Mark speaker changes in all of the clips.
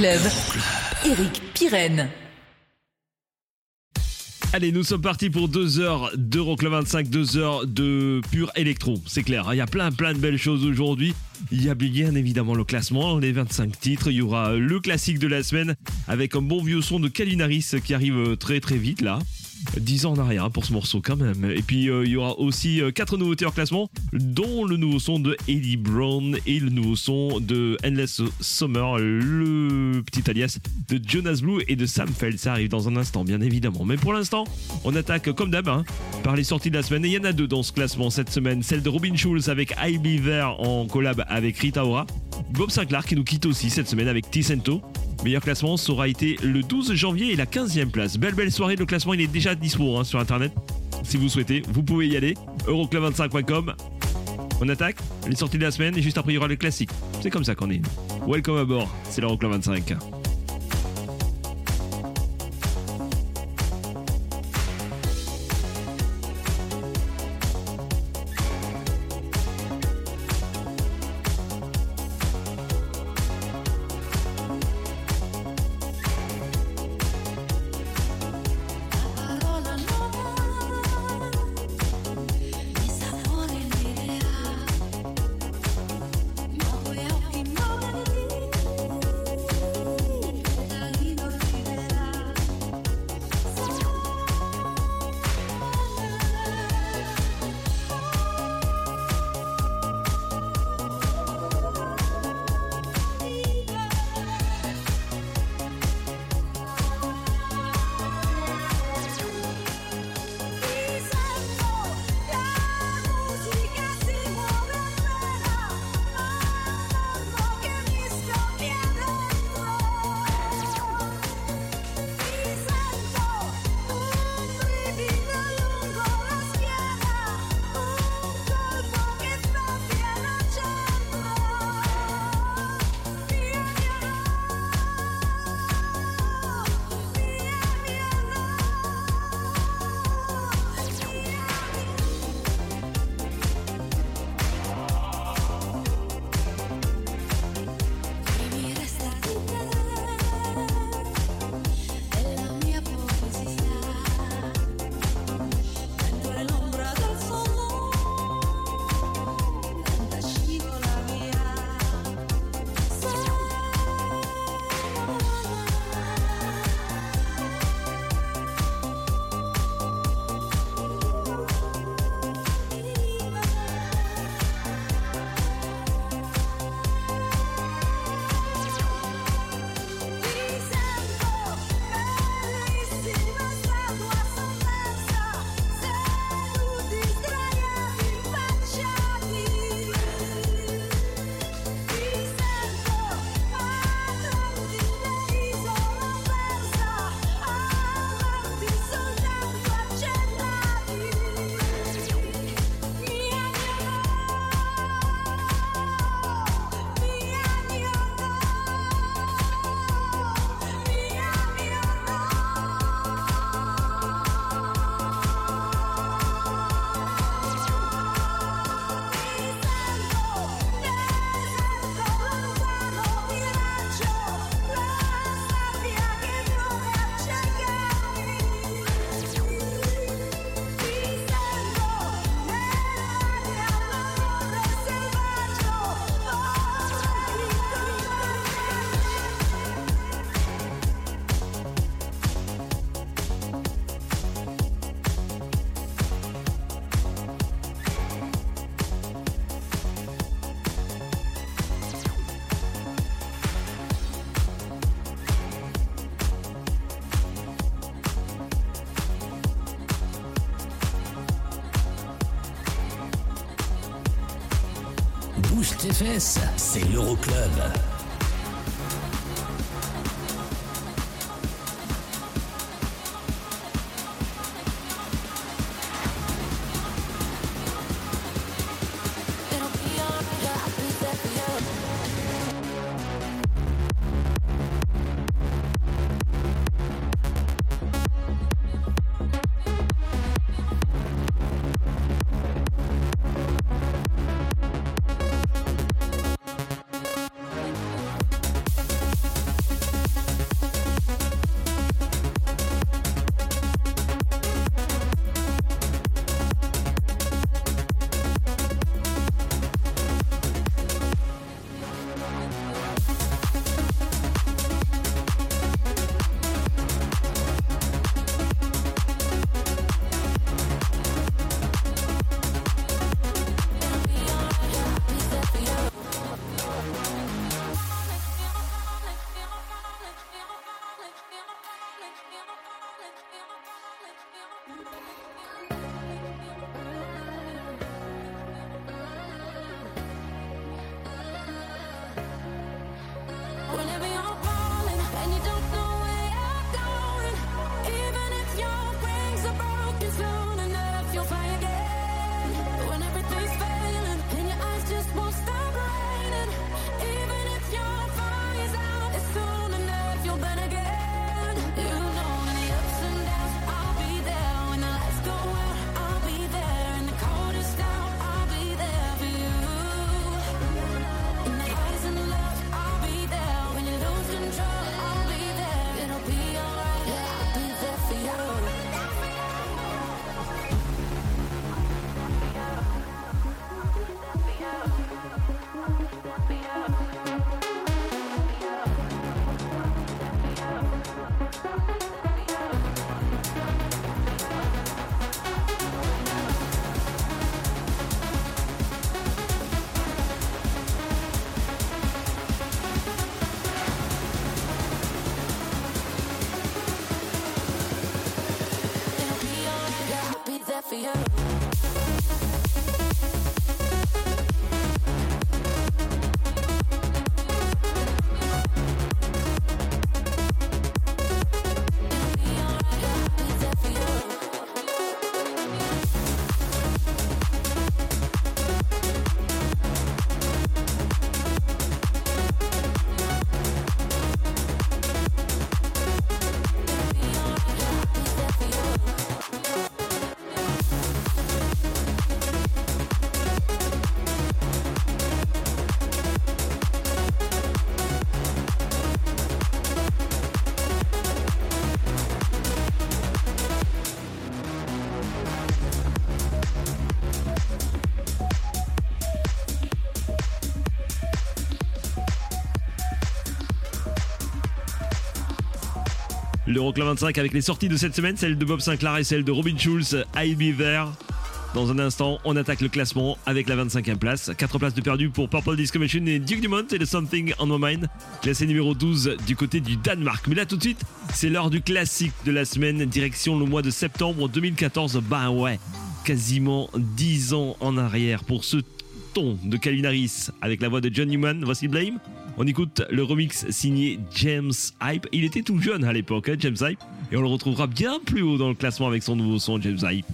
Speaker 1: Eric Pirenne.
Speaker 2: Allez, nous sommes partis pour deux heures d'Euroclub 25, deux heures de pur électro, c'est clair. Il y a plein plein de belles choses aujourd'hui. Il y a bien évidemment le classement, les 25 titres. Il y aura le classique de la semaine avec un bon vieux son de Kalinaris qui arrive très très vite là. 10 ans en arrière hein, pour ce morceau quand même. Et puis euh, il y aura aussi euh, quatre nouveautés en classement, dont le nouveau son de Eddie Brown et le nouveau son de Endless Summer, le petit alias de Jonas Blue et de Sam Feld. Ça arrive dans un instant, bien évidemment. Mais pour l'instant, on attaque comme d'hab hein, par les sorties de la semaine. Et il y en a deux dans ce classement cette semaine. Celle de Robin Schulz avec I Be There en collab avec Rita Ora. Bob Sinclair qui nous quitte aussi cette semaine avec Ticento. Meilleur classement, ça aura été le 12 janvier et la 15e place. Belle belle soirée, le classement il est déjà dispo hein, sur internet. Si vous souhaitez, vous pouvez y aller. Euroclub25.com. On attaque les sorties de la semaine et juste après il y aura le classique. C'est comme ça qu'on est. Welcome à bord, c'est l'Euroclub 25.
Speaker 3: C'est l'Euroclub.
Speaker 2: l'Euroclub 25 avec les sorties de cette semaine, celle de Bob Sinclair et celle de Robin Schulz, I'll Be There. Dans un instant, on attaque le classement avec la 25e place. 4 places de perdu pour Purple Disco Machine et Duke Dumont et The Something on My Mind. Classé numéro 12 du côté du Danemark. Mais là tout de suite, c'est l'heure du classique de la semaine. Direction le mois de septembre 2014. Bah ouais, quasiment 10 ans en arrière pour ce ton de Calvin Harris avec la voix de John Newman. Voici Blame. On écoute le remix signé James Hype. Il était tout jeune à l'époque, hein, James Hype. Et on le retrouvera bien plus haut dans le classement avec son nouveau son, James Hype.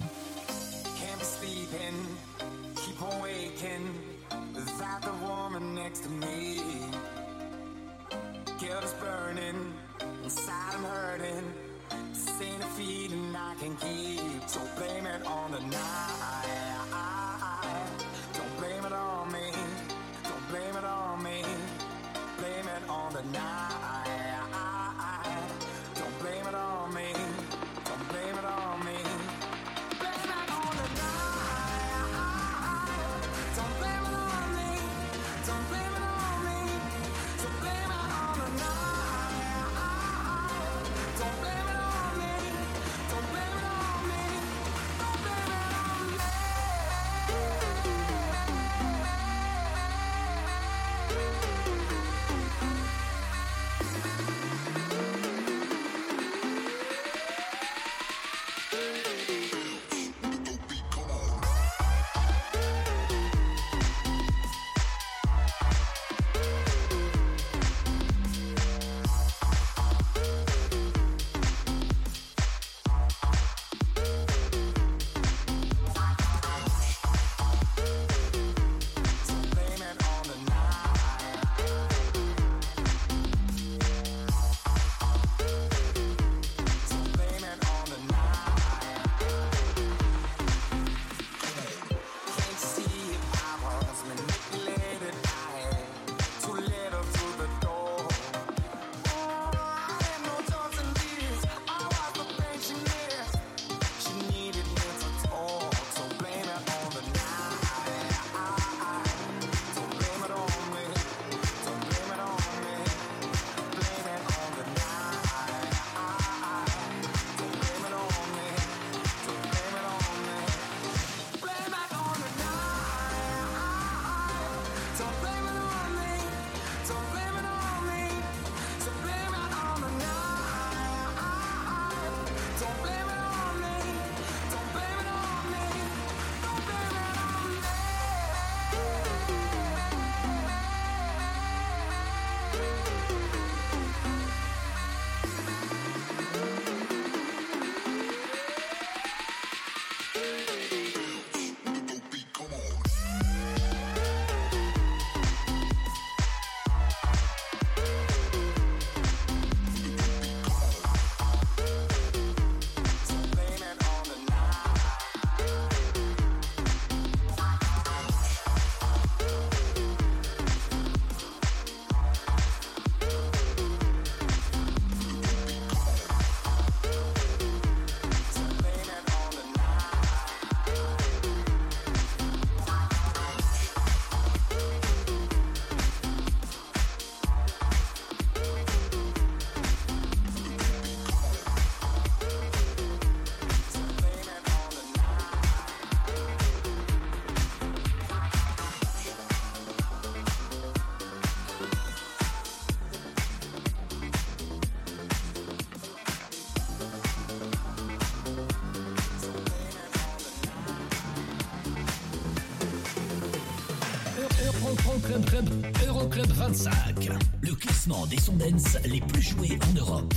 Speaker 4: 25. Le classement des dance les plus joués en Europe.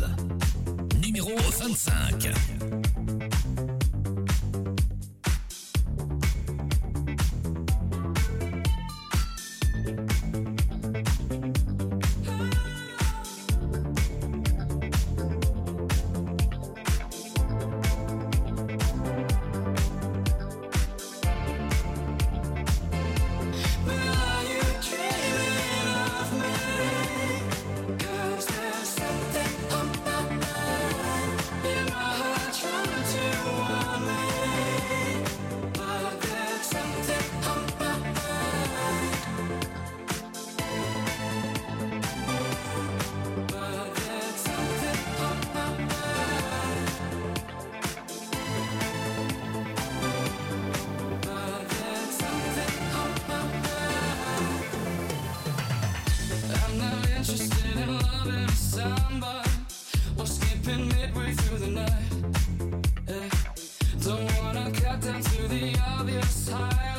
Speaker 4: Numéro 25.
Speaker 2: obvious high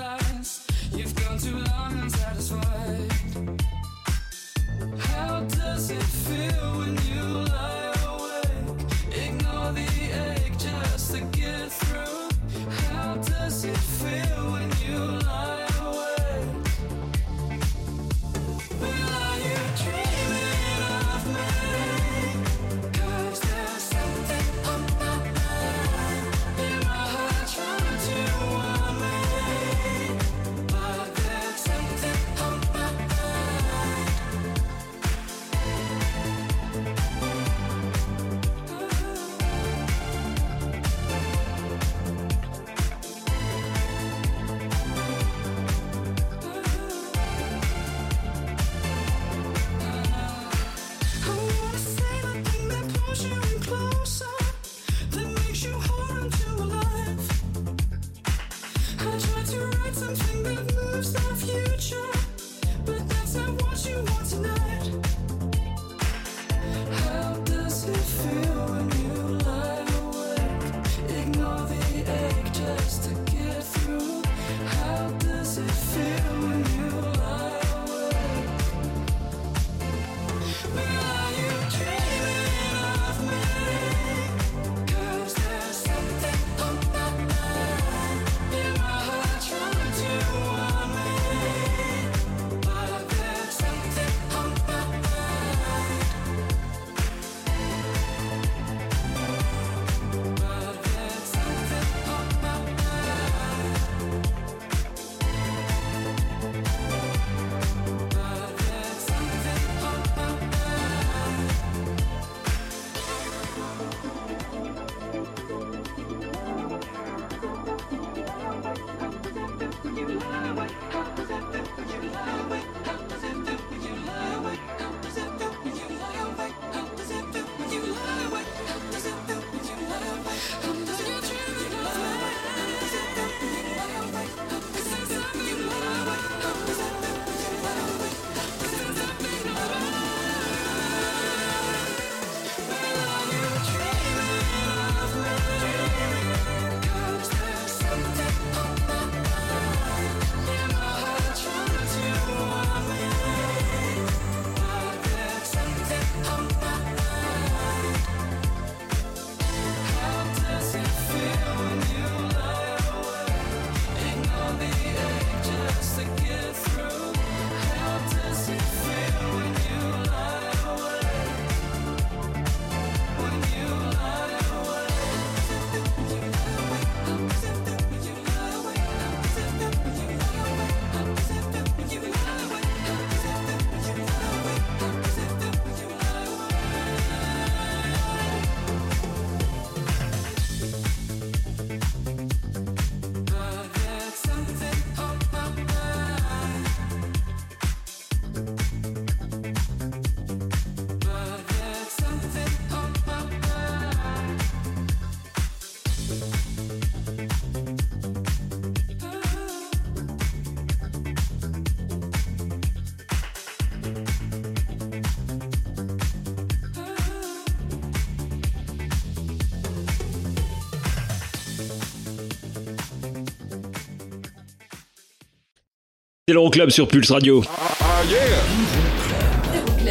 Speaker 2: C'est l'Euroclub sur Pulse Radio.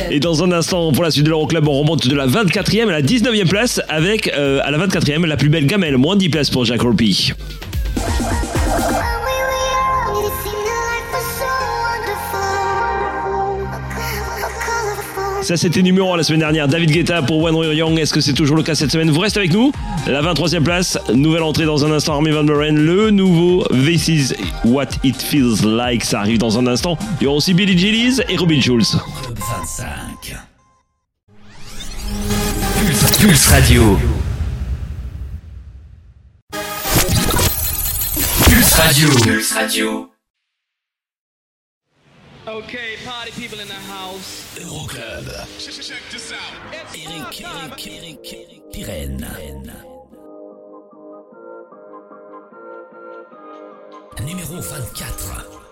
Speaker 2: Et dans un instant, pour la suite de l'Euroclub, on remonte de la 24e à la 19e place avec, euh, à la 24e, la plus belle gamelle, moins 10 places pour Jack Ruby. Ça, c'était numéro 1 la semaine dernière. David Guetta pour We're Young. Est-ce que c'est toujours le cas cette semaine? Vous restez avec nous. La 23e place, nouvelle entrée dans un instant. Army Van Buren, le nouveau This Is What It Feels Like. Ça arrive dans un instant. Il y aura aussi Billy Gillies et Robin Schulz.
Speaker 3: Club 25. Pulse, Pulse Radio. Pulse Radio. Pulse Radio.
Speaker 5: Okay, party people in the house.
Speaker 3: Euroclub. Eric, Eric, Eric, Eric. Numéro 24.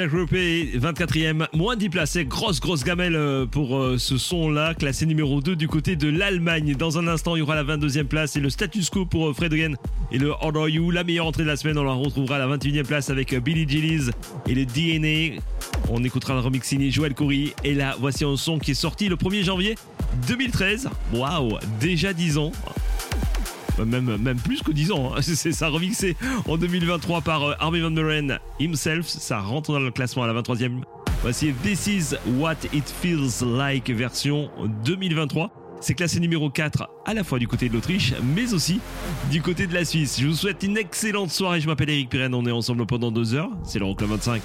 Speaker 2: Jack Rupe, 24e, moins 10 places. C'est grosse, grosse gamelle euh, pour euh, ce son-là, classé numéro 2 du côté de l'Allemagne. Dans un instant, il y aura la 22e place et le status quo pour euh, Fred Again et le Order You. La meilleure entrée de la semaine, on la retrouvera à la 21e place avec Billy Gillies et le DNA. On écoutera le remix signé Joël Coury. Et là, voici un son qui est sorti le 1er janvier 2013. Waouh, déjà 10 ans. Même, même plus que 10 ans. hein. C'est ça remixé en 2023 par euh, Armin Van Buren himself. Ça rentre dans le classement à la 23e. Voici This is what it feels like version 2023. C'est classé numéro 4 à la fois du côté de l'Autriche, mais aussi du côté de la Suisse. Je vous souhaite une excellente soirée. Je m'appelle Eric Pirenne. On est ensemble pendant deux heures. C'est l'Euroclub 25.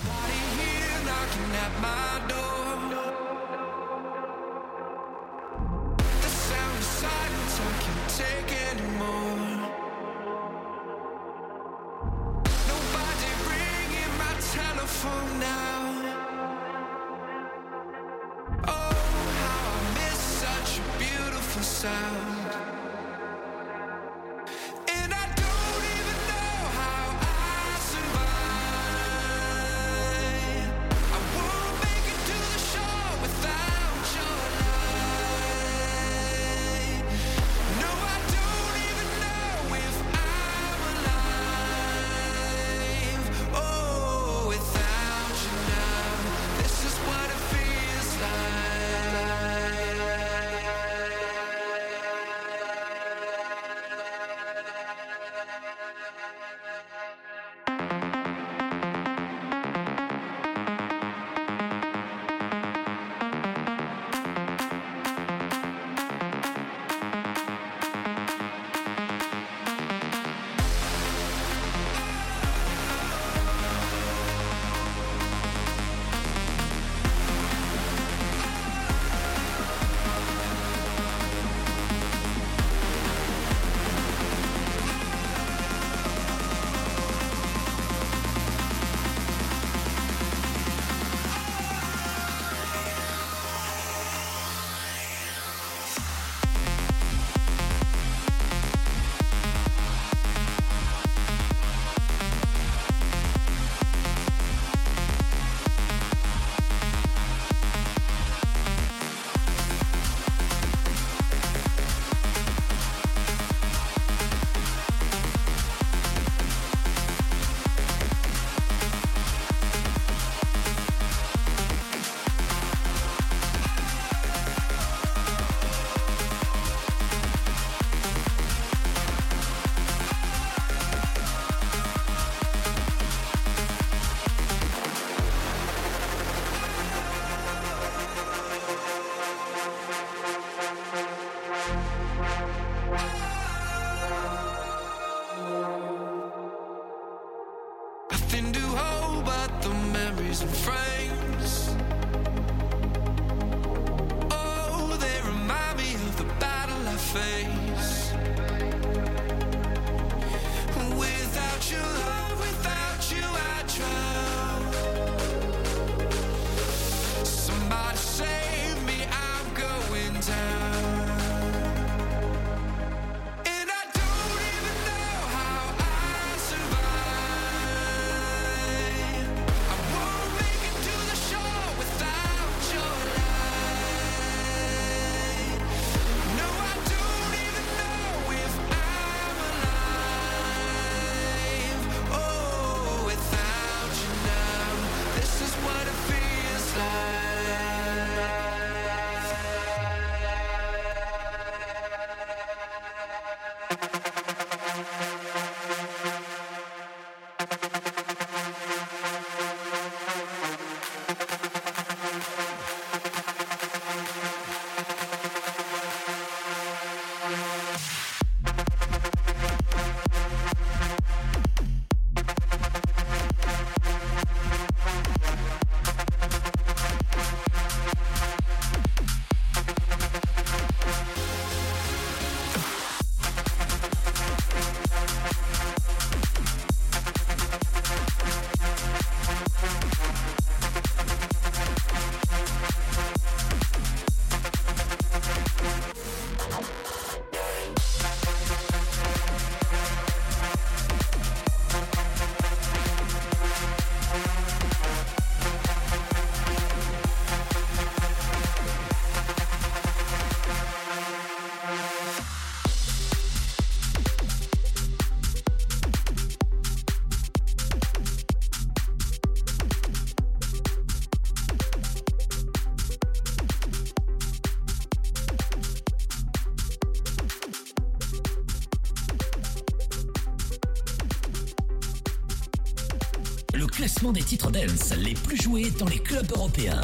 Speaker 3: Classement des titres dance les plus joués dans les clubs européens.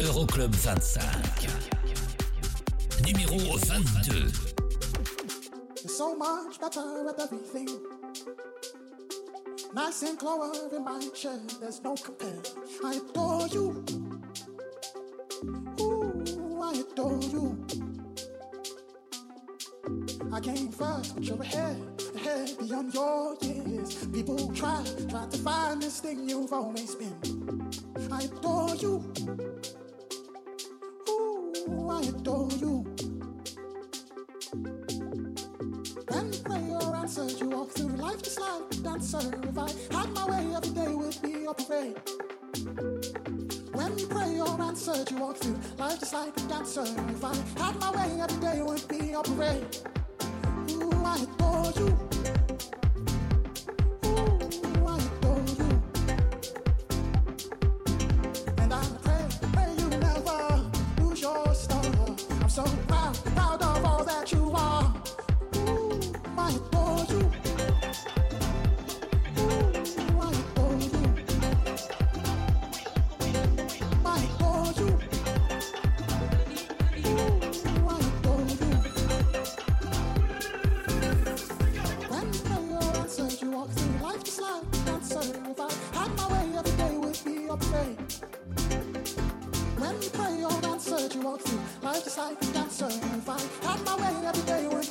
Speaker 3: Euroclub 25. Numéro 22.
Speaker 6: so much better with everything. Nice and clover in my chair, there's no compare. I adore you. Ooh, I adore you. I came first, but you're ahead, ahead beyond your years. People try, try to find this thing you've always been. I adore you. Ooh, I adore you. When prayer answers, you walk through life just like a dancer. If I had my way, every day would be a parade. When you pray answered, you walk through life just like a dancer. If I had my way, every day would be a parade. So proud, proud of all that you are. Through life just like a dancer. Had my way, every day would be a parade. When you pray your answers, you walk through life just like a dancer. If I had my way, every day would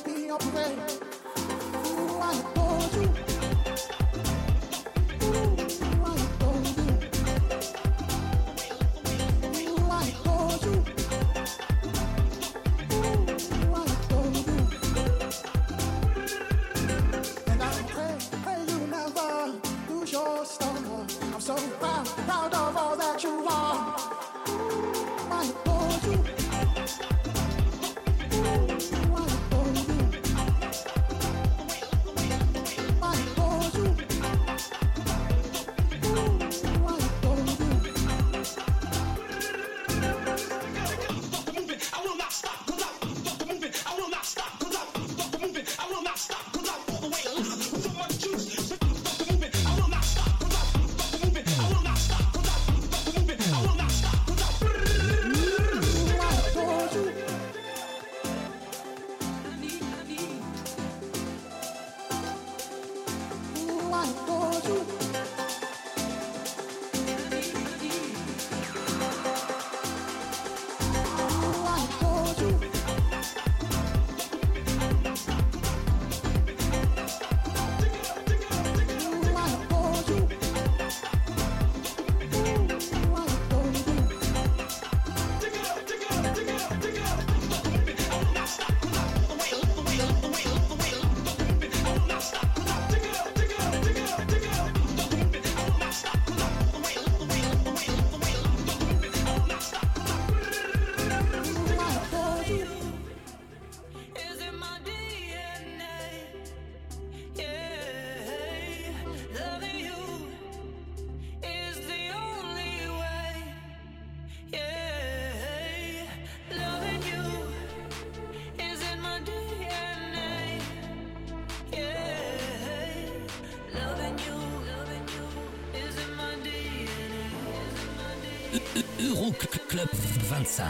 Speaker 3: Euroclub 25.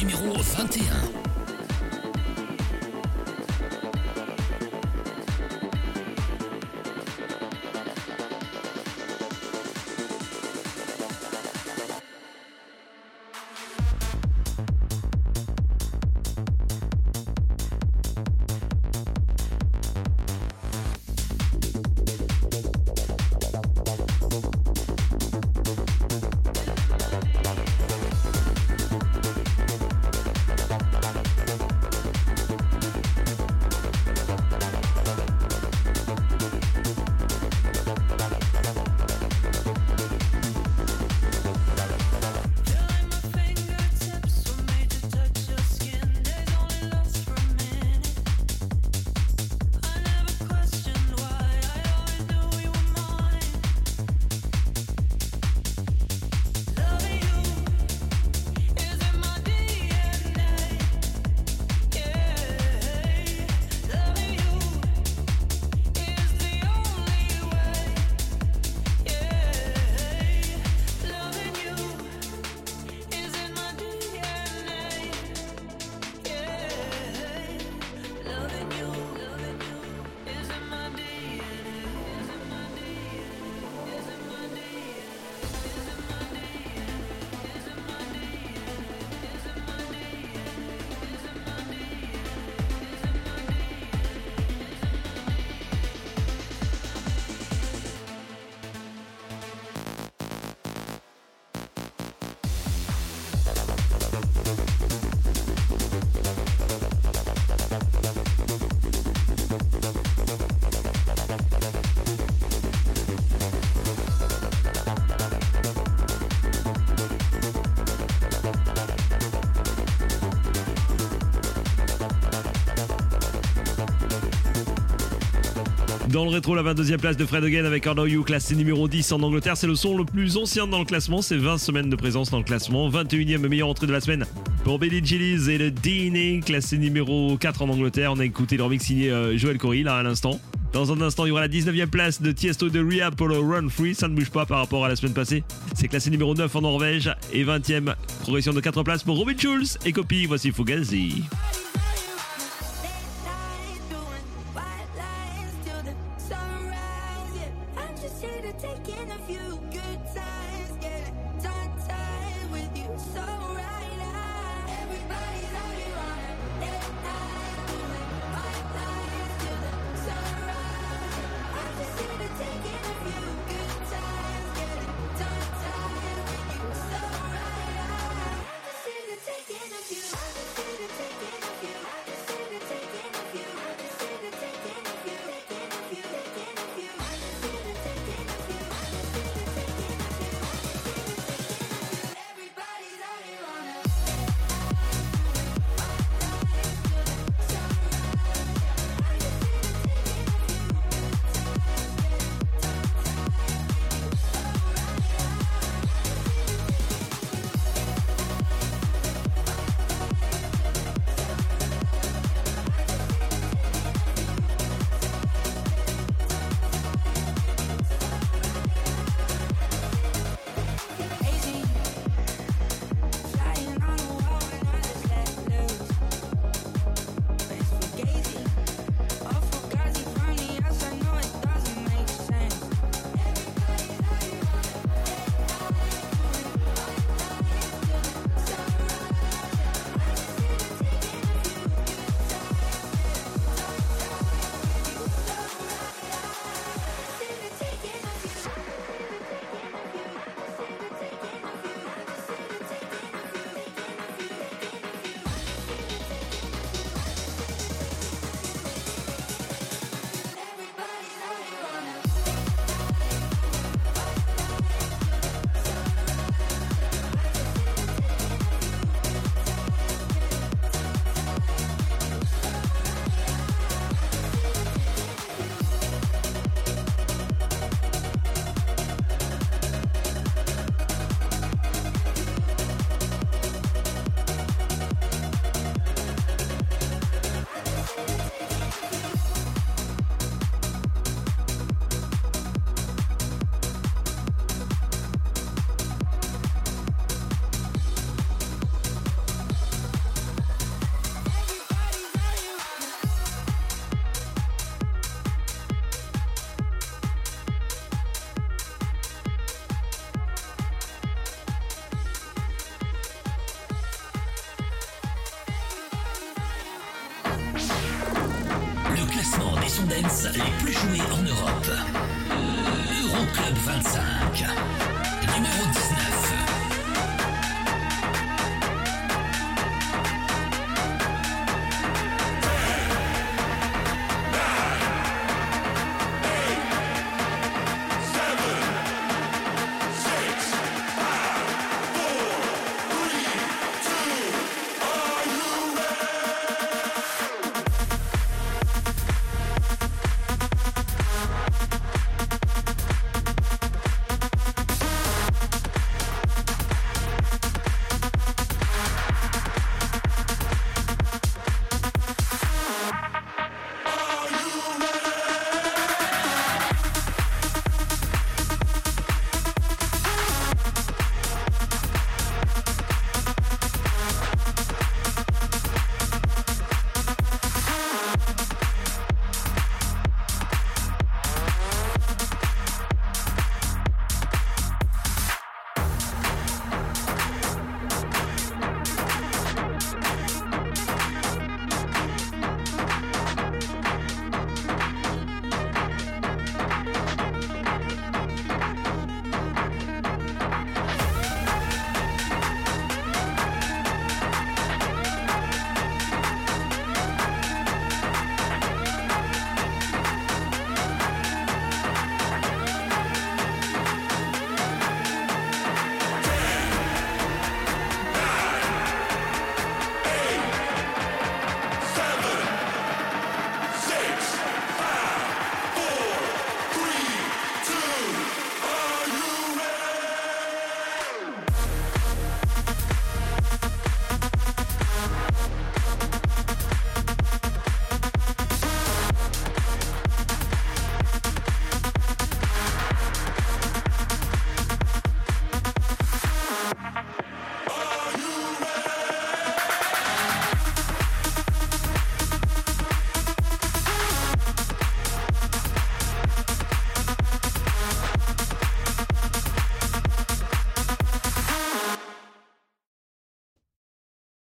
Speaker 3: Numéro 21. Dans le rétro, la 22e place de Fred Again avec Know You, classé numéro 10 en Angleterre. C'est le son le plus ancien dans le classement. C'est 20 semaines de présence dans le classement. 21e meilleure entrée de la semaine pour Billy Gillies et le DNA, classé numéro 4 en Angleterre. On a écouté leur mix signé euh, Joël Corey là à l'instant. Dans un instant, il y aura la 19e place de Tiesto de Rehab pour le Run Free. Ça ne bouge pas par rapport à la semaine passée. C'est classé numéro 9 en Norvège. Et 20e progression de 4 places pour Robin Schulz et Copy. Voici Fugazi.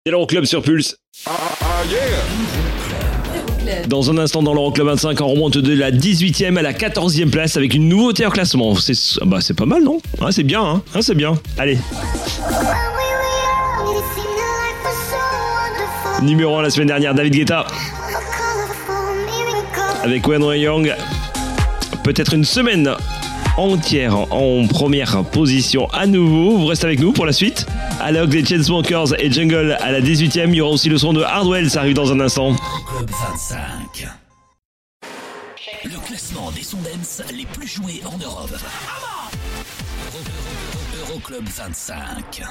Speaker 2: l'Euroclub sur Pulse. Dans un instant dans l'Euroclub 25, on remonte de la 18e à la 14e place avec une nouveauté en classement. C'est bah, c'est pas mal, non? Ah, C'est bien, hein Ah, C'est bien. Allez. Numéro 1 la semaine dernière, David Guetta avec Wen Young. Peut-être une semaine entière en première position à nouveau. Vous restez avec nous pour la suite. L'heure des Chainsmokers et Jungle à la 18e, il y aura aussi le son de Hardwell, ça arrive dans un instant.
Speaker 3: Club 25. Le classement des sons les plus joués en Europe. Euro- Euro- Euroclub 25.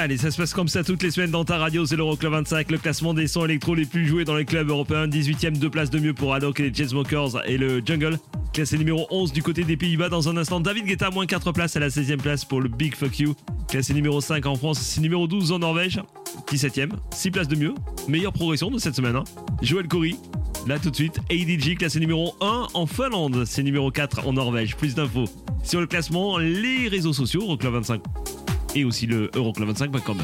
Speaker 2: Allez, ça se passe comme ça toutes les semaines dans ta radio, c'est l'Euroclub 25, le classement des sons électro les plus joués dans les clubs européens. 18ème, deux places de mieux pour Haddock et les Chainsmokers et le Jungle. Classé numéro 11 du côté des Pays-Bas dans un instant. David Guetta, moins 4 places à la 16ème place pour le Big Fuck You. Classé numéro 5 en France, c'est numéro 12 en Norvège. 17ème, 6 places de mieux. Meilleure progression de cette semaine. Hein. Joël Corey, là tout de suite. ADG, classé numéro 1 en Finlande. C'est numéro 4 en Norvège. Plus d'infos sur le classement, les réseaux sociaux, Euroclub 25 et aussi le Euroclub25.com.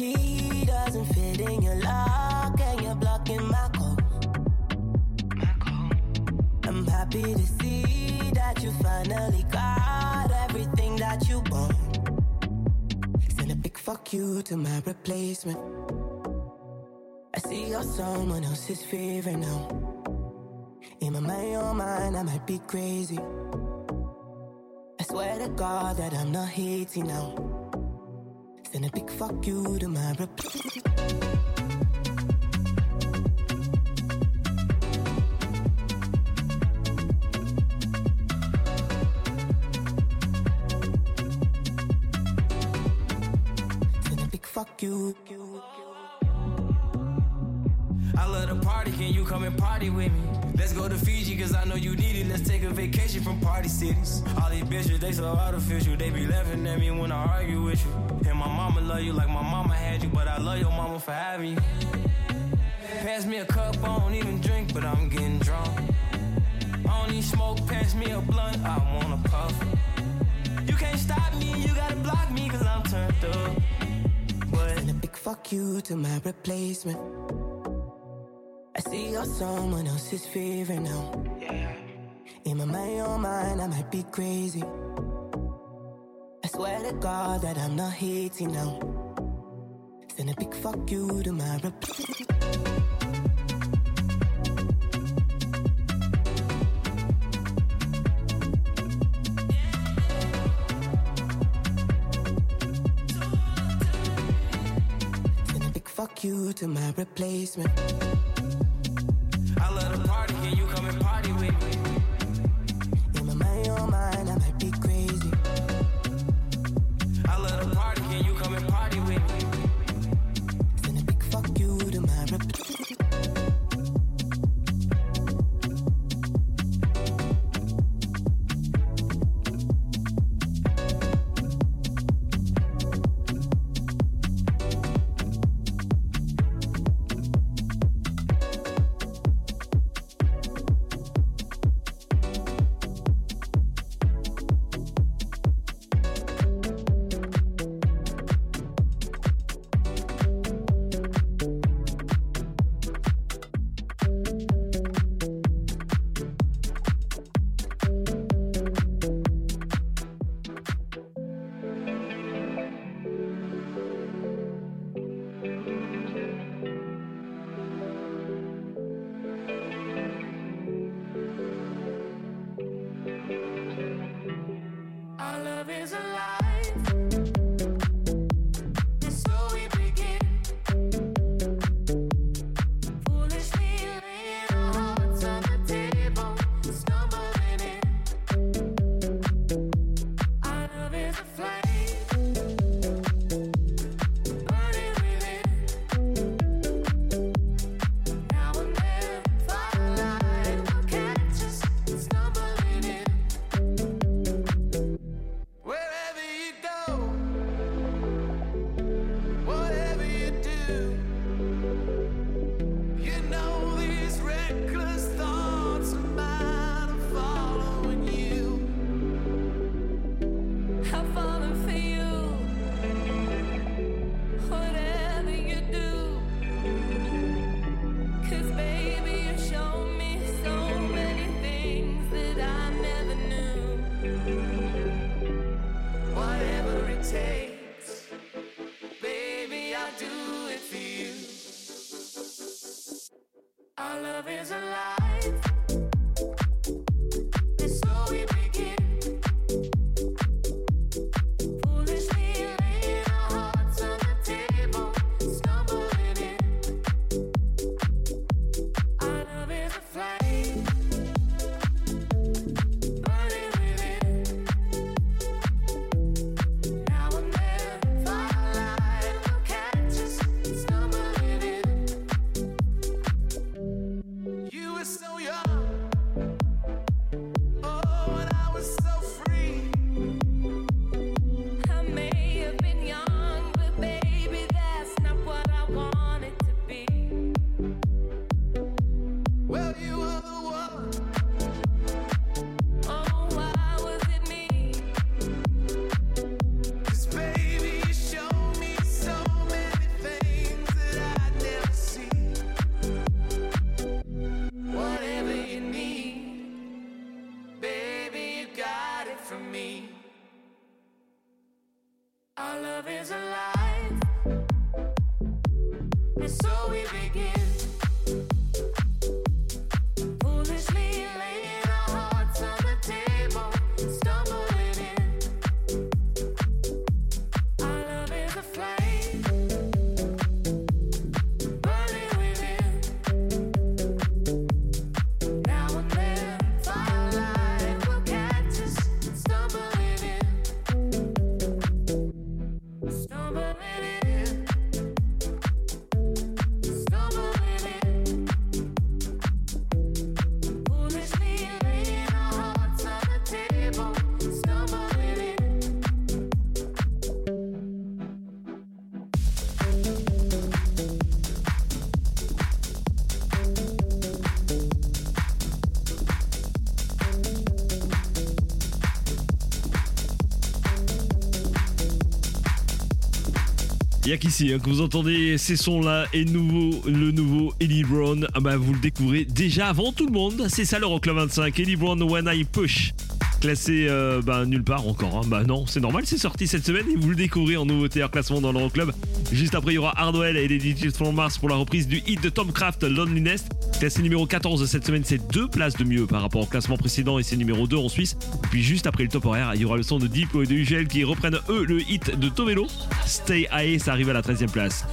Speaker 7: key doesn't fit in your lock, and you're blocking my call. I'm happy to see that you finally got everything that you want. Send a big fuck you to my replacement. I see you're someone else's favorite now. In my mind, your mind, I might be crazy. I swear to God that I'm not hating now. Send a big fuck you to my big fuck you.
Speaker 8: I love the party, can you come and party with me? Let's go to Fiji, cause I know you need it. Let's take a vacation from party cities. All these bitches, they so artificial. They be laughing at me when I argue with you. And my love you like my mama had you, but I love your mama for having you. Pass me a cup, I don't even drink, but I'm getting drunk. I don't need smoke, pass me a blunt, I wanna puff. You can't stop me, you gotta block me, cause I'm turned up. But
Speaker 7: Send a big fuck you to my replacement. I see you're someone else's favorite now. Yeah. In my mind, your mind, I might be crazy. Swear to God that I'm not hating now. Send a big fuck you to my fuck you to my replacement.
Speaker 8: And
Speaker 9: so
Speaker 2: Il y a qu'ici hein, que vous entendez ces sons-là et nouveau, le nouveau Ellie Brown. Ah bah, vous le découvrez déjà avant tout le monde. C'est ça l'Euroclub 25. Ellie Brown When I Push. Classé euh, bah, nulle part encore. hein. Bah non, c'est normal, c'est sorti cette semaine et vous le découvrez en nouveauté en classement dans l'Euroclub. Juste après, il y aura Hardwell et les Digits from Mars pour la reprise du hit de Tom Craft, Loneliness. Classé numéro 14 cette semaine, c'est deux places de mieux par rapport au classement précédent et c'est numéro 2 en Suisse. Puis juste après le top horaire, il y aura le son de Deep et de UGL qui reprennent eux le hit de Tovelo. Stay High, ça arrive à la 13e place.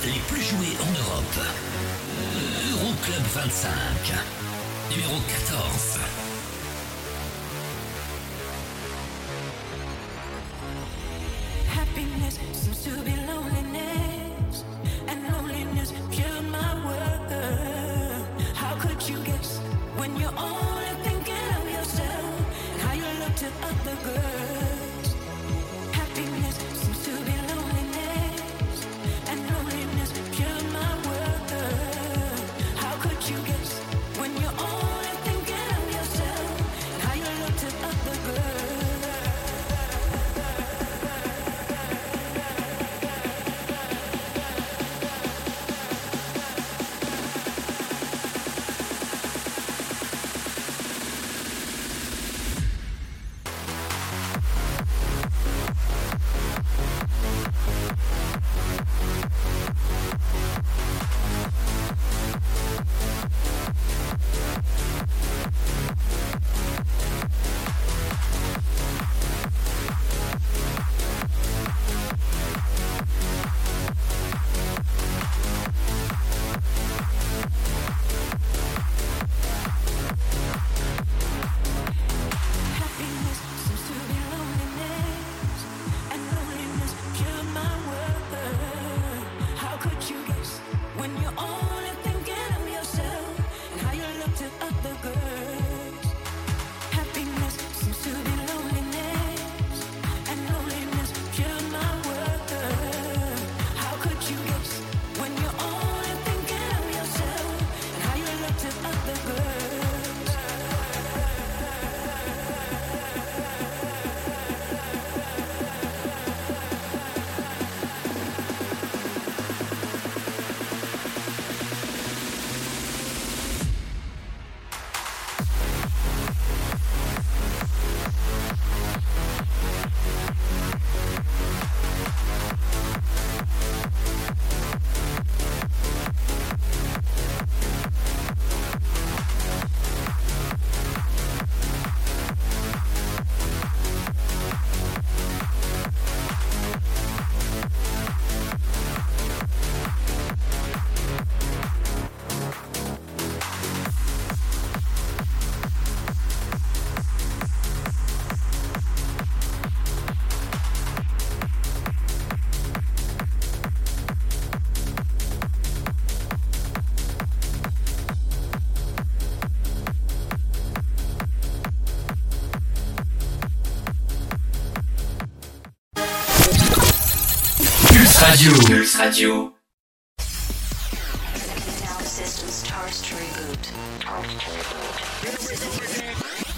Speaker 10: les plus joués en Europe. Euroclub 25, numéro 14.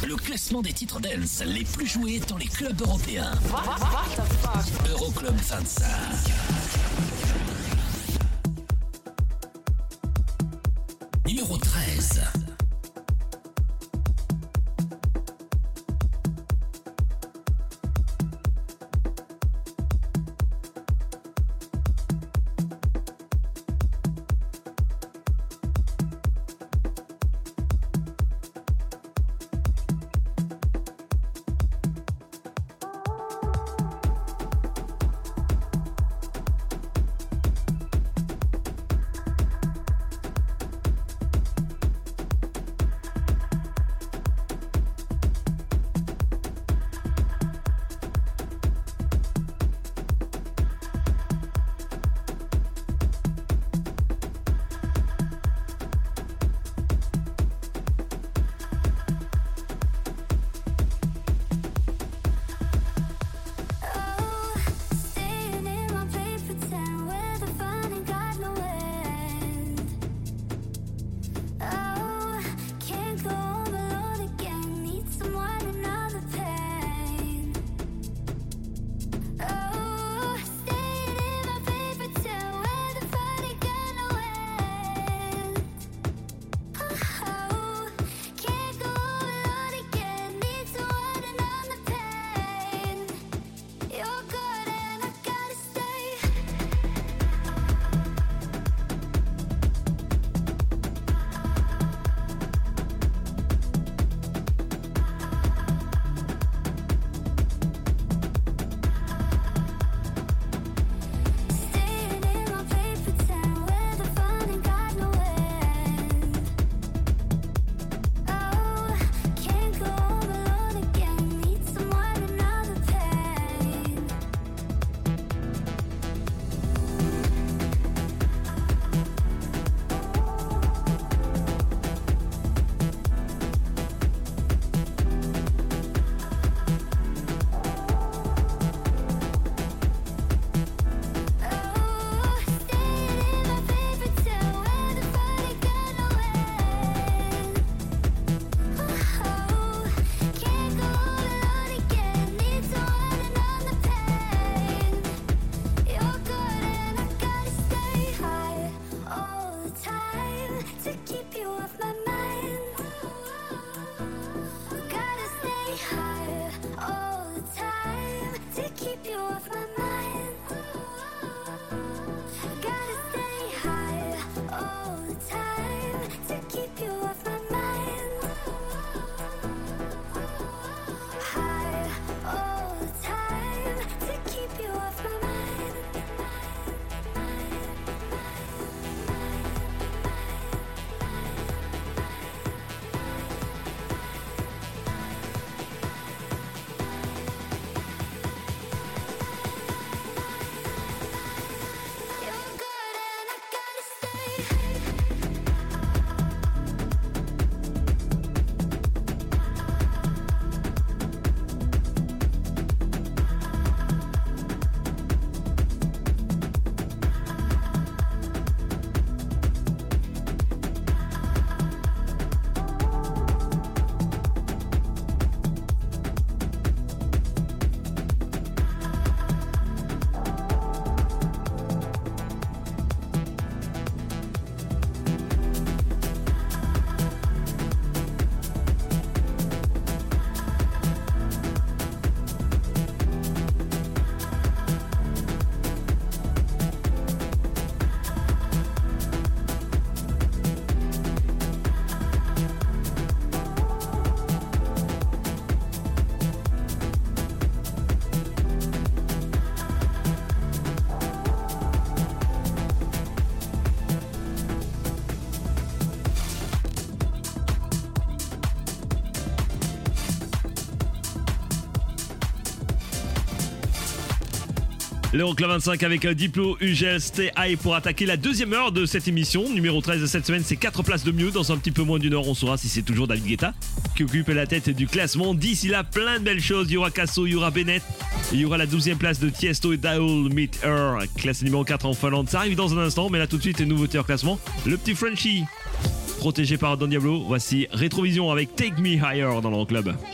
Speaker 10: Le classement des titres dance les plus joués dans les clubs européens. Euroclub 25.
Speaker 2: L'Euroclub 25 avec euh, Diplo, Ugel, Stay pour attaquer la deuxième heure de cette émission. Numéro 13 de cette semaine, c'est 4 places de mieux. Dans un petit peu moins d'une heure, on saura si c'est toujours David qui occupe la tête du classement. D'ici là, plein de belles choses. Il y aura Casso, il y aura Bennett. Et il y aura la 12e place de Tiesto et Daul Meet Her, classé numéro 4 en Finlande. Ça arrive dans un instant, mais là tout de suite, nouveauté en classement. Le petit Frenchie, protégé par Don Diablo. Voici Rétrovision avec Take Me Higher dans l'Euroclub.
Speaker 9: You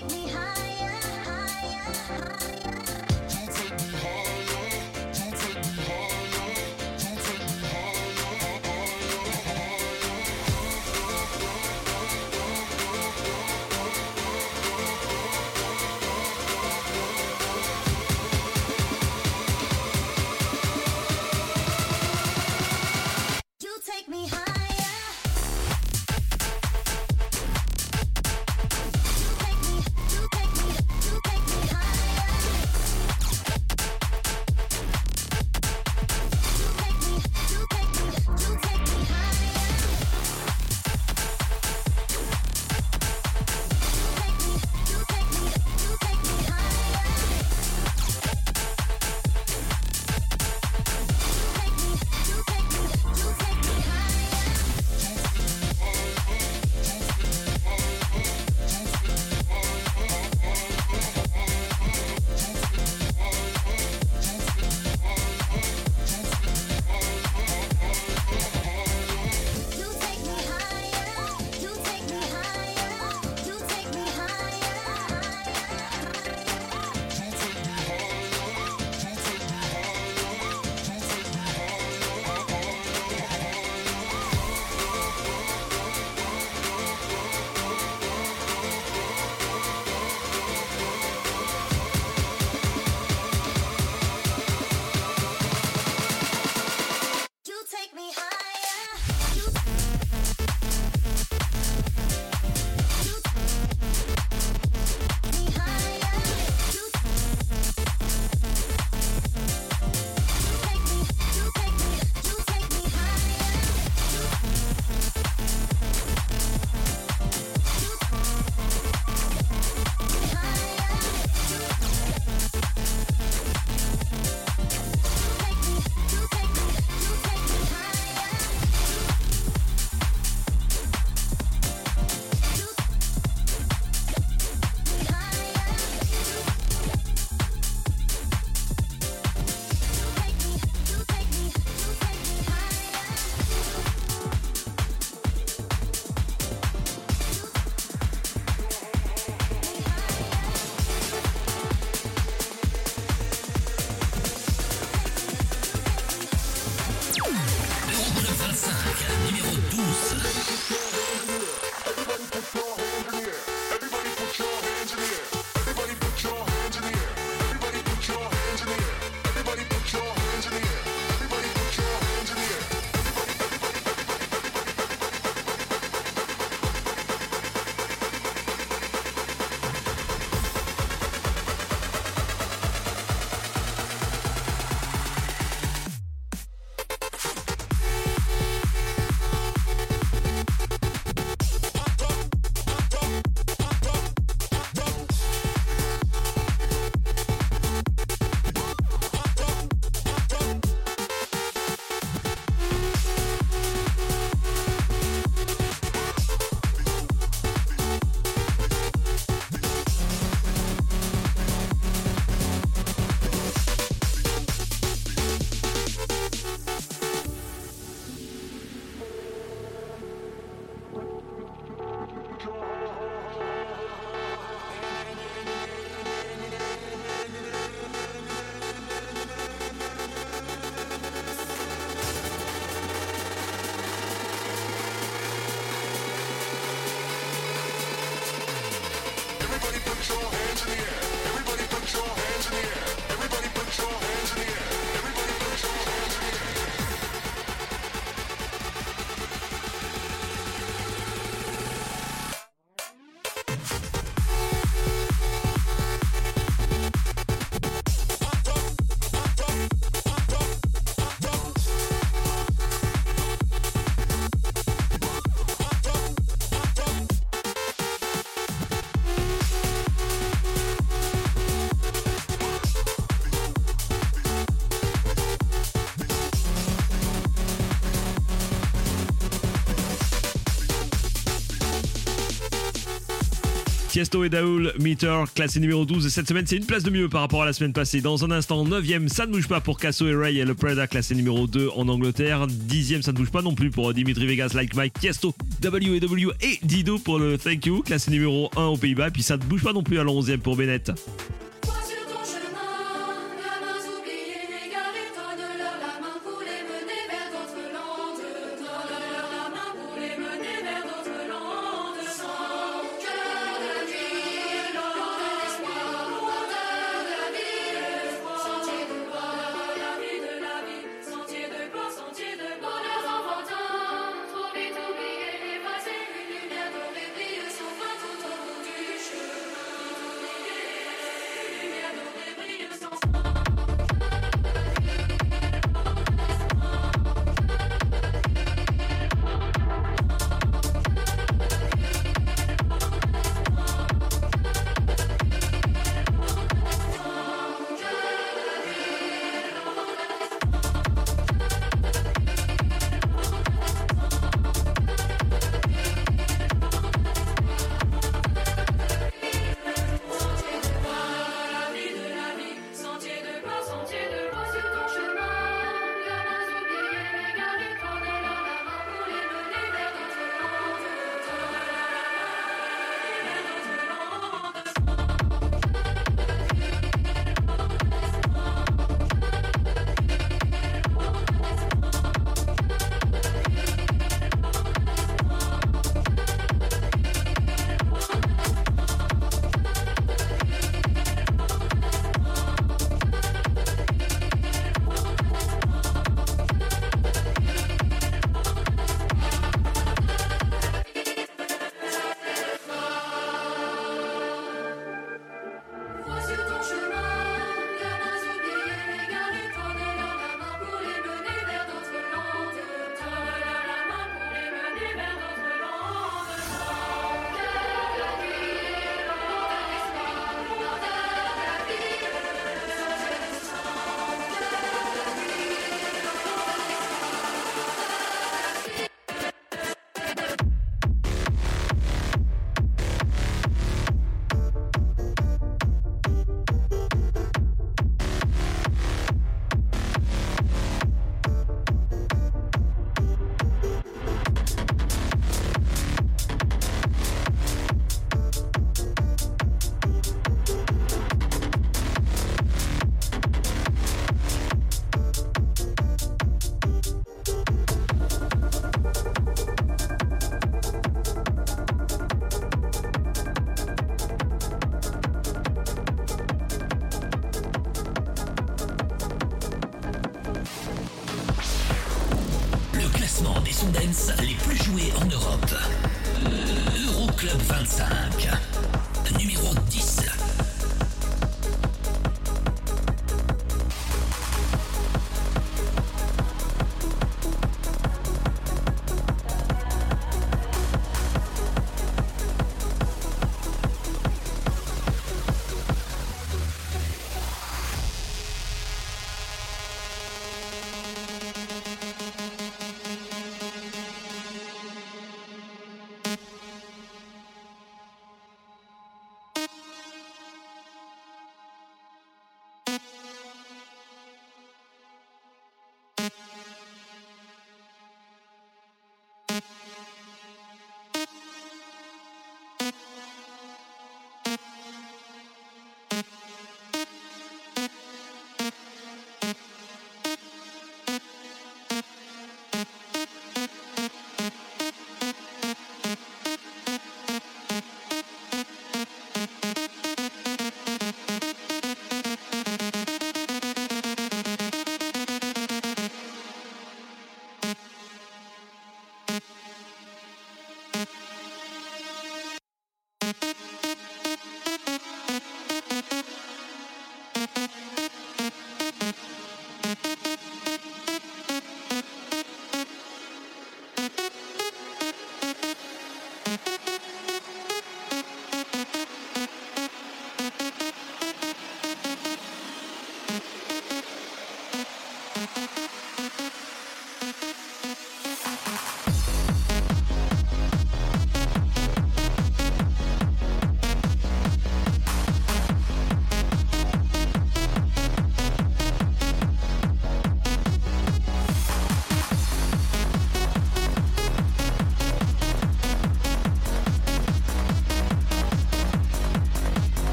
Speaker 2: Tiesto et Daoul, Meter, classé numéro 12. Et cette semaine, c'est une place de mieux par rapport à la semaine passée. Dans un instant, 9ème, ça ne bouge pas pour Casso et Ray et le Preda, classé numéro 2 en Angleterre. 10ème, ça ne bouge pas non plus pour Dimitri Vegas, Like Mike, Tiesto, WW et Dido pour le Thank You, classé numéro 1 aux Pays-Bas. Puis ça ne bouge pas non plus à la 11ème pour Bennett.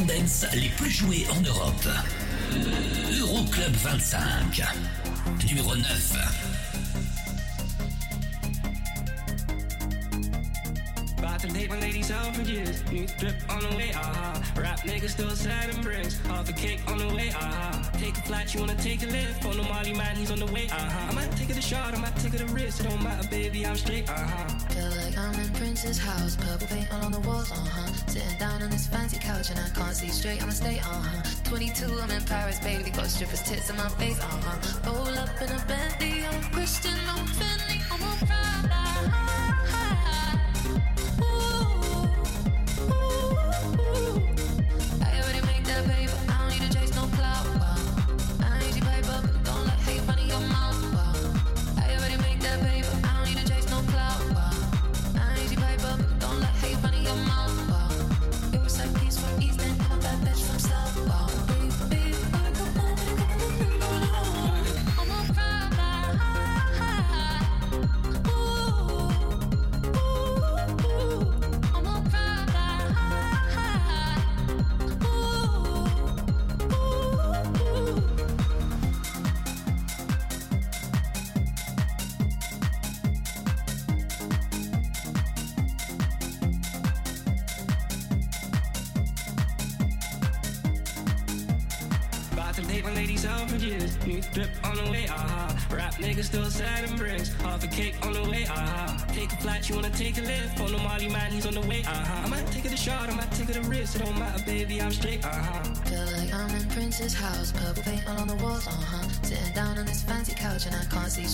Speaker 3: Dance les plus joués en Europe. Euroclub 25. Numéro 9.
Speaker 8: About to take my ladies out for years. New drip on the way, ah. Rap niggas still sad and bricks. Half a cake on the way, ah. Take a flight, you wanna take a lift? On the Molly man, he's on the way, ah. I might take it a shot, I might take it a risk. It don't matter, baby, I'm straight, ah.
Speaker 11: Feel like I'm in Prince's house, purple paint all on the walls, uh huh. Sitting down on this fancy couch and I can't see straight, I'ma stay, uh huh. 22, I'm in Paris, baby, got strippers' tits in my face, uh huh. Roll up in a Bentley, I'm Christian,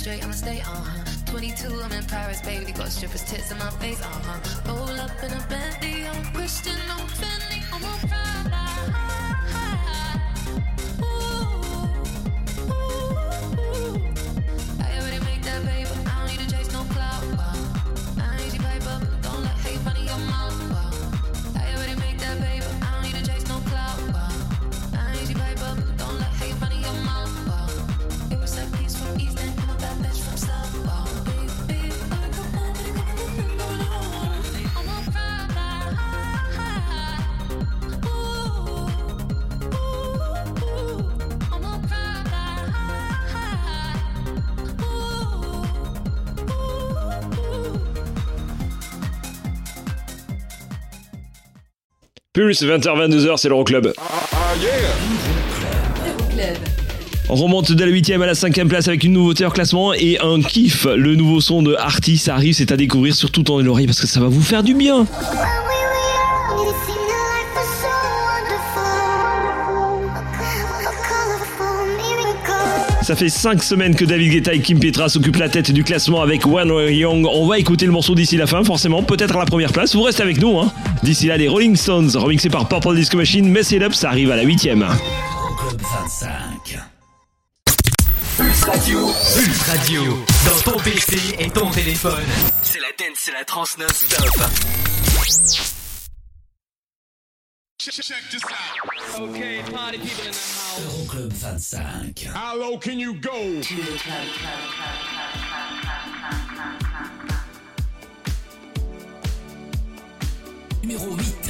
Speaker 8: straight,
Speaker 11: I'ma stay, uh huh. 22, I'm in Paris, baby, got strippers' tits in my face, uh huh. Roll up in a Bentley, I'm Christian, I'm I'm a
Speaker 2: Pulse, 20h-22h, c'est l'Euroclub. On remonte de la 8ème à la 5ème place avec une nouveauté en classement et un kiff. Le nouveau son de Artis arrive, c'est à découvrir surtout dans l'oreille parce que ça va vous faire du bien. Ça fait 5 semaines que David Guetta et Kim Petras occupent la tête du classement avec One Young. On va écouter le morceau d'ici la fin, forcément, peut-être à la première place. Vous restez avec nous. Hein. D'ici là, les Rolling Stones, remixés par Purple Disco Machine, Mess It Up, ça arrive à la 8
Speaker 12: Check, out.
Speaker 5: Okay, party people in the house.
Speaker 9: 25.
Speaker 13: How low can you go?
Speaker 9: Numéro 8.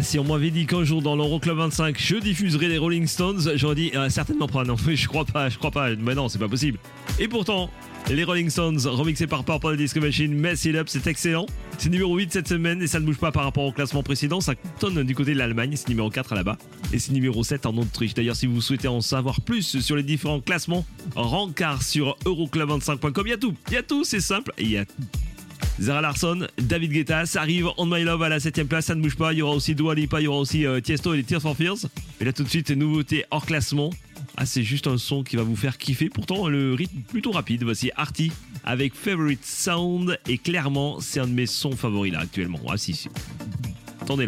Speaker 14: Ah si on m'avait dit qu'un jour dans l'Euroclub 25 je diffuserai les Rolling Stones, j'aurais dit euh, certainement pas. Non, mais je crois pas, je crois pas. Mais non, c'est pas possible. Et pourtant, les Rolling Stones remixés par Purple Disco Machine, Mess It Up, c'est excellent. C'est numéro 8 cette semaine et ça ne bouge pas par rapport au classement précédent. Ça tonne du côté de l'Allemagne, c'est numéro 4 là-bas. Et c'est numéro 7 en Autriche. D'ailleurs, si vous souhaitez en savoir plus sur les différents classements, rencard sur euroclub25.com. Il y a tout, il y a tout, c'est simple. Il y a Zara Larson, David Guetta, arrive On My Love à la 7ème place, ça ne bouge pas. Il y aura aussi Dua Lipa, il y aura aussi euh, Tiesto et les Tears for Fears. Et là tout de suite, nouveauté hors classement. Ah, c'est juste un son qui va vous faire kiffer. Pourtant, le rythme plutôt rapide. Voici Artie avec Favorite Sound. Et clairement, c'est un de mes sons favoris là actuellement. Ah, si, si. Tendez.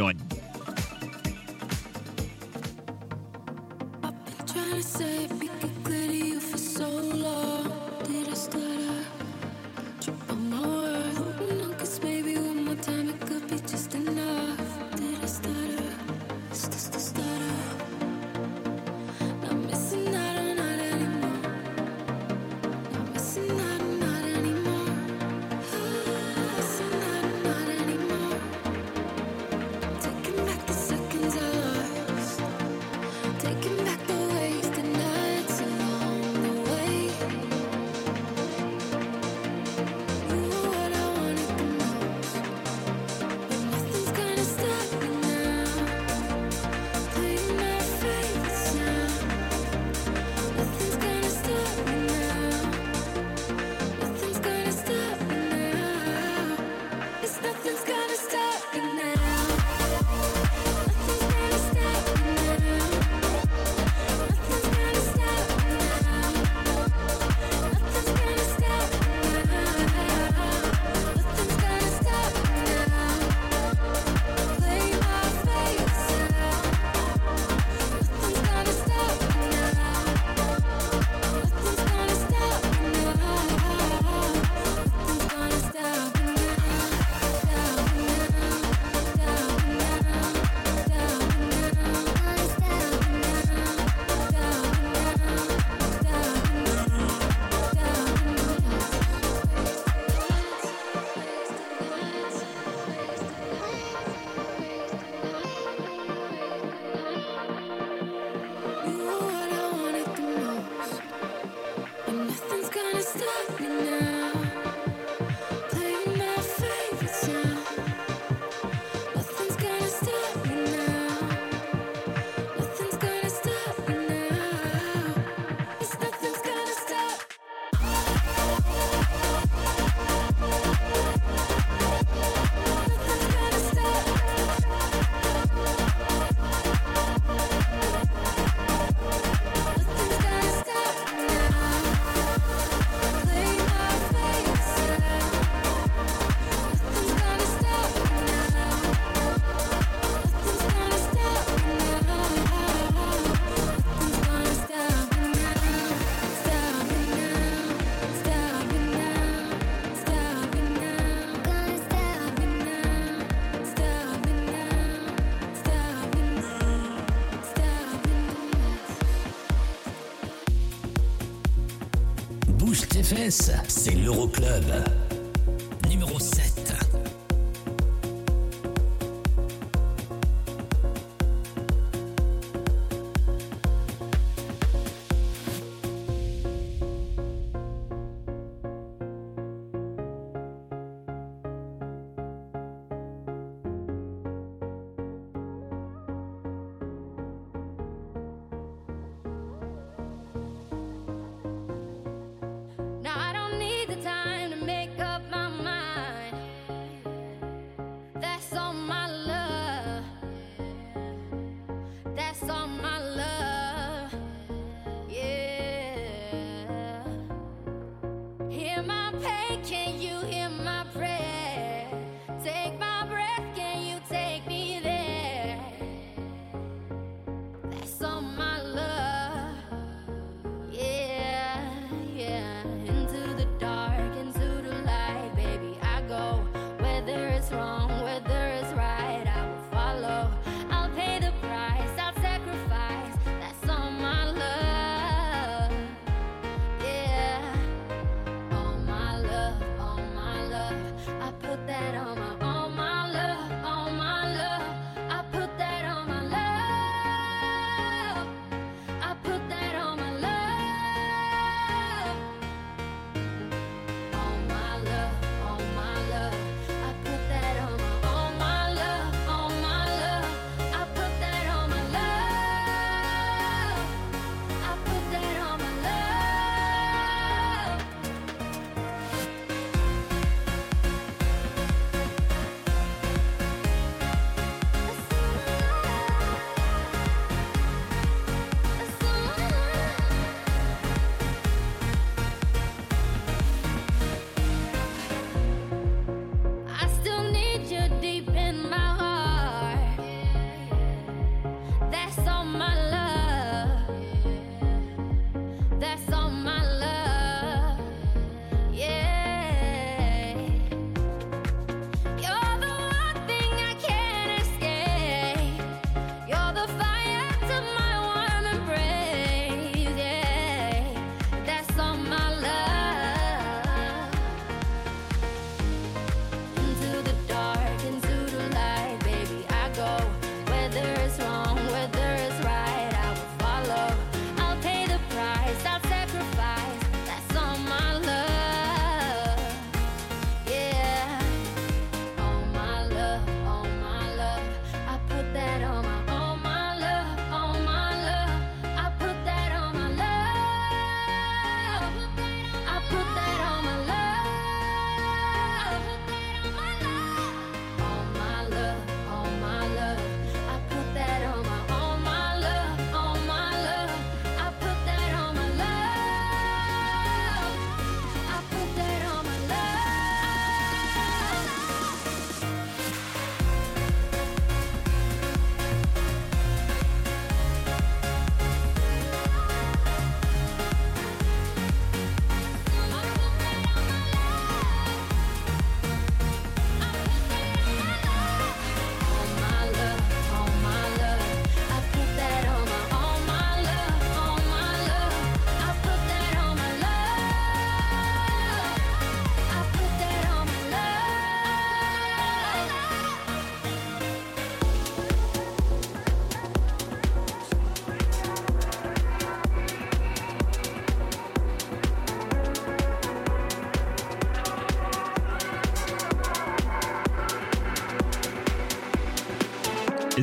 Speaker 10: C'est l'Euroclub.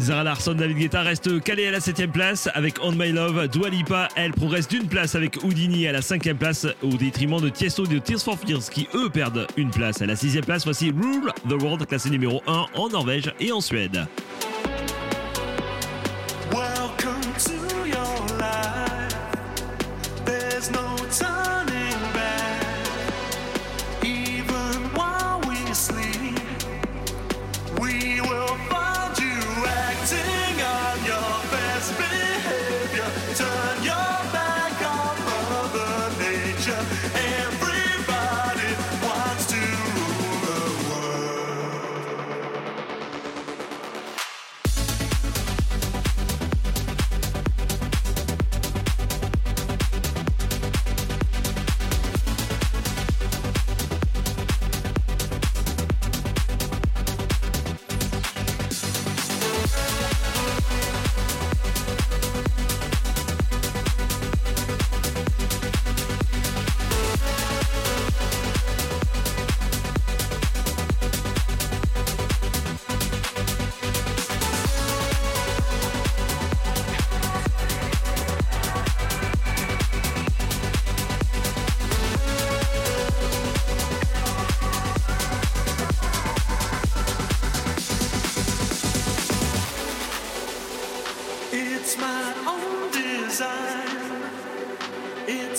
Speaker 2: Zara Larson, David Guetta reste calé à la 7ème place avec On My Love. Doualipa, elle progresse d'une place avec Houdini à la 5 place au détriment de Tiesto et de Tears for Fears qui eux perdent une place. À la 6 place, voici Rule the World, classé numéro 1 en Norvège et en Suède.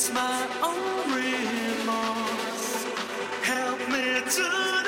Speaker 15: it's my own remorse. Help me to.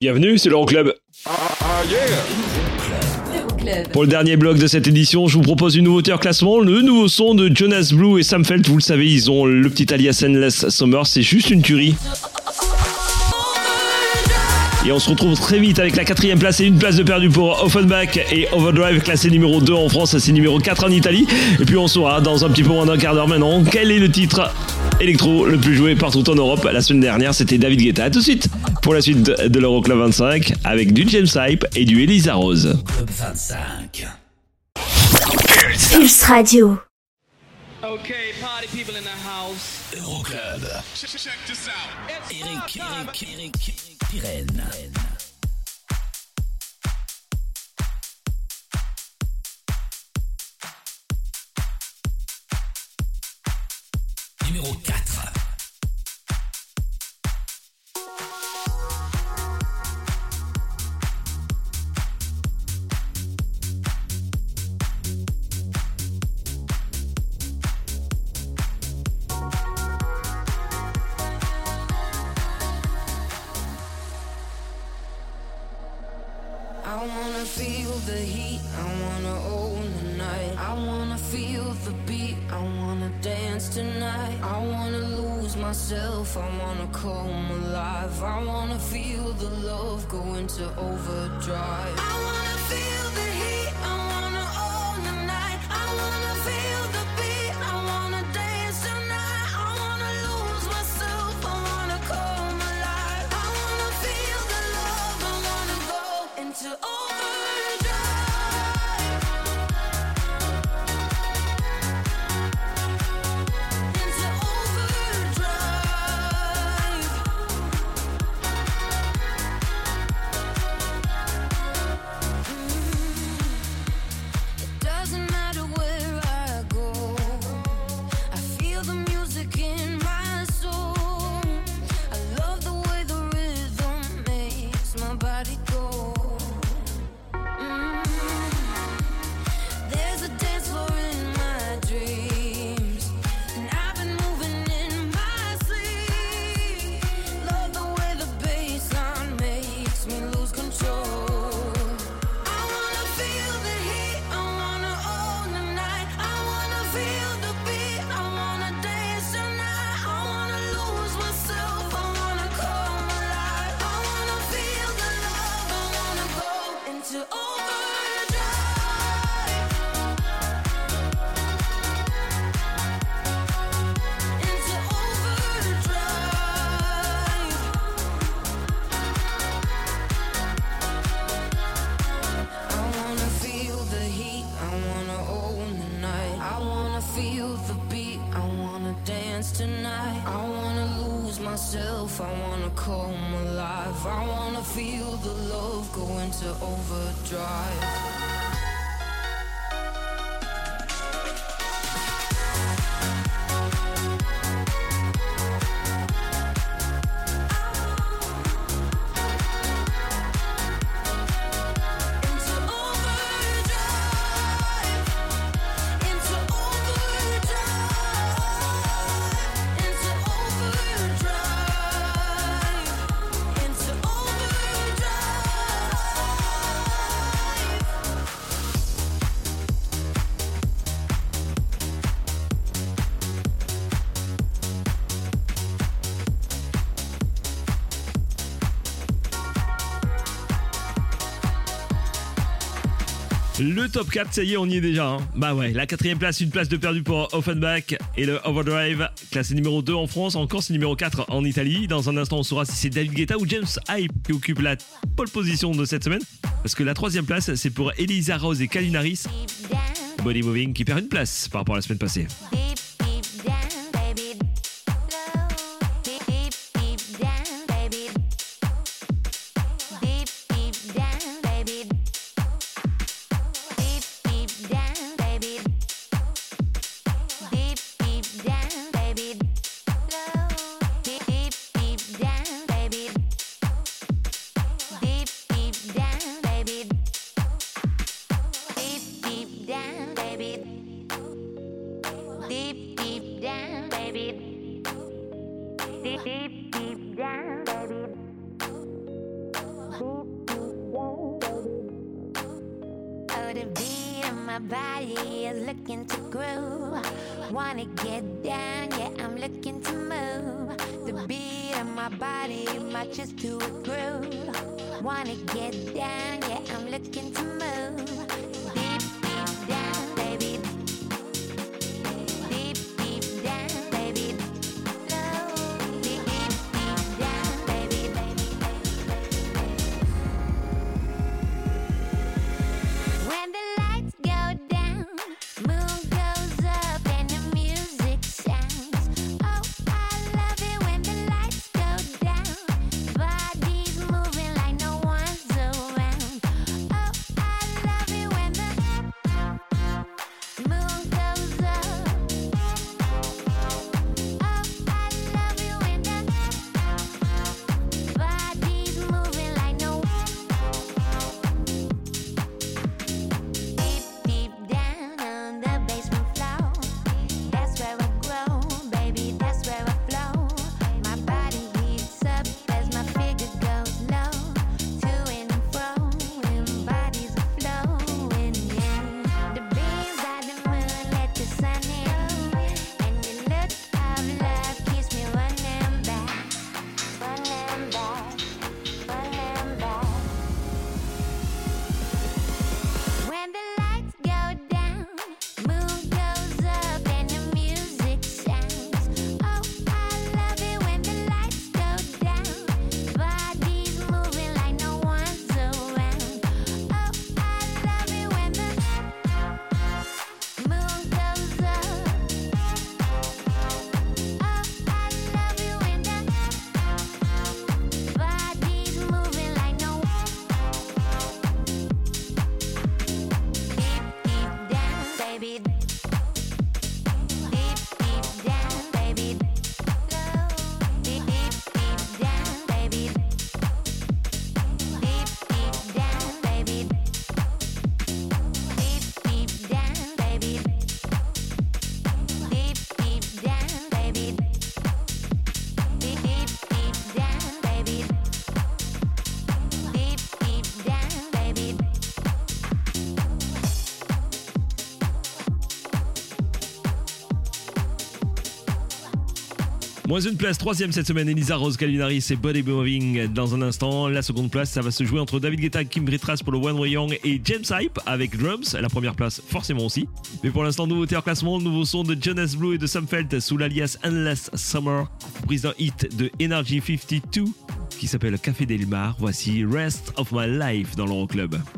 Speaker 2: Bienvenue, c'est l'Euroclub. Pour le dernier bloc de cette édition, je vous propose une nouveauté en classement, le nouveau son de Jonas Blue et Sam Felt. Vous le savez, ils ont le petit alias Endless Summer, c'est juste une tuerie. Et on se retrouve très vite avec la quatrième place et une place de perdu pour Offenbach et Overdrive, classé numéro 2 en France, c'est numéro 4 en Italie. Et puis on saura dans un petit peu moins d'un quart d'heure maintenant quel est le titre électro le plus joué partout en Europe. La semaine dernière, c'était David Guetta. À tout de suite pour la suite de, de l'Euroclub 25 avec du James Hype et du Elisa Rose.
Speaker 16: Club 25.
Speaker 17: Pulse Radio.
Speaker 5: Okay, party people in the house.
Speaker 16: Euroclub.
Speaker 5: Check this out.
Speaker 16: Eric, Eric, Eric, Pirenne. Numéro 4.
Speaker 3: Love go into overdrive. Go
Speaker 2: Top 4, ça y est, on y est déjà. hein. Bah ouais, la quatrième place, une place de perdu pour Offenbach et le Overdrive, classé numéro 2 en France, encore c'est numéro 4 en Italie. Dans un instant, on saura si c'est David Guetta ou James Hype qui occupe la pole position de cette semaine. Parce que la troisième place, c'est pour Elisa Rose et Kalinaris. Body Moving qui perd une place par rapport à la semaine passée. Moins une place, troisième cette semaine, Elisa Rose Calvinari, c'est Body Moving. Dans un instant, la seconde place, ça va se jouer entre David Guetta, Kim Ritras pour le One Way Young et James Hype avec Drums. La première place, forcément aussi. Mais pour l'instant, nouveauté en classement, nouveau son de Jonas Blue et de Sam Felt sous l'alias Endless Summer, prise d'un hit de Energy 52 qui s'appelle Café Del Mar. Voici Rest of My Life dans l'Euroclub.
Speaker 18: Club.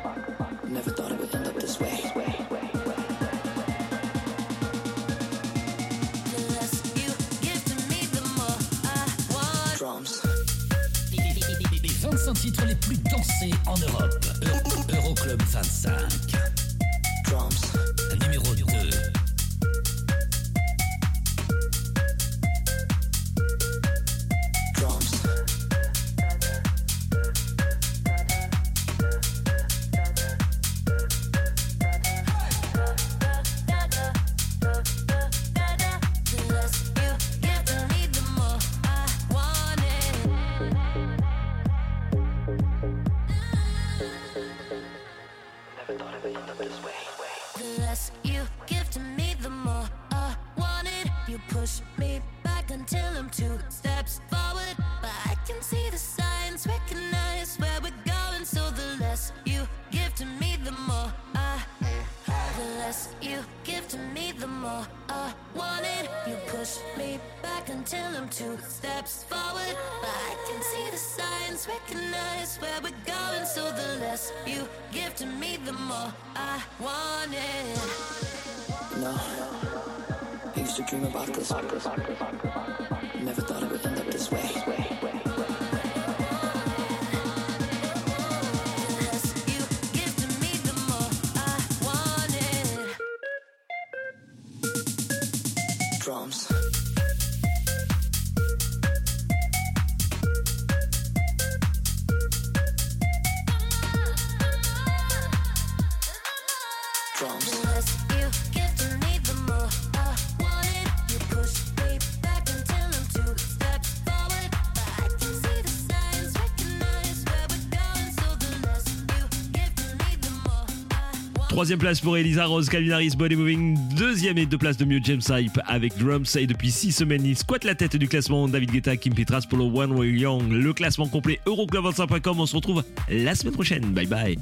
Speaker 2: Troisième place pour Elisa Rose, Calvinaris, Body Moving. Deuxième et deux places de mieux, James Hype avec Drums. Et depuis six semaines, il squatte la tête du classement. David Guetta, Kim Petras pour le One Way Young. Le classement complet, euroclub25.com. On se retrouve la semaine prochaine. Bye bye.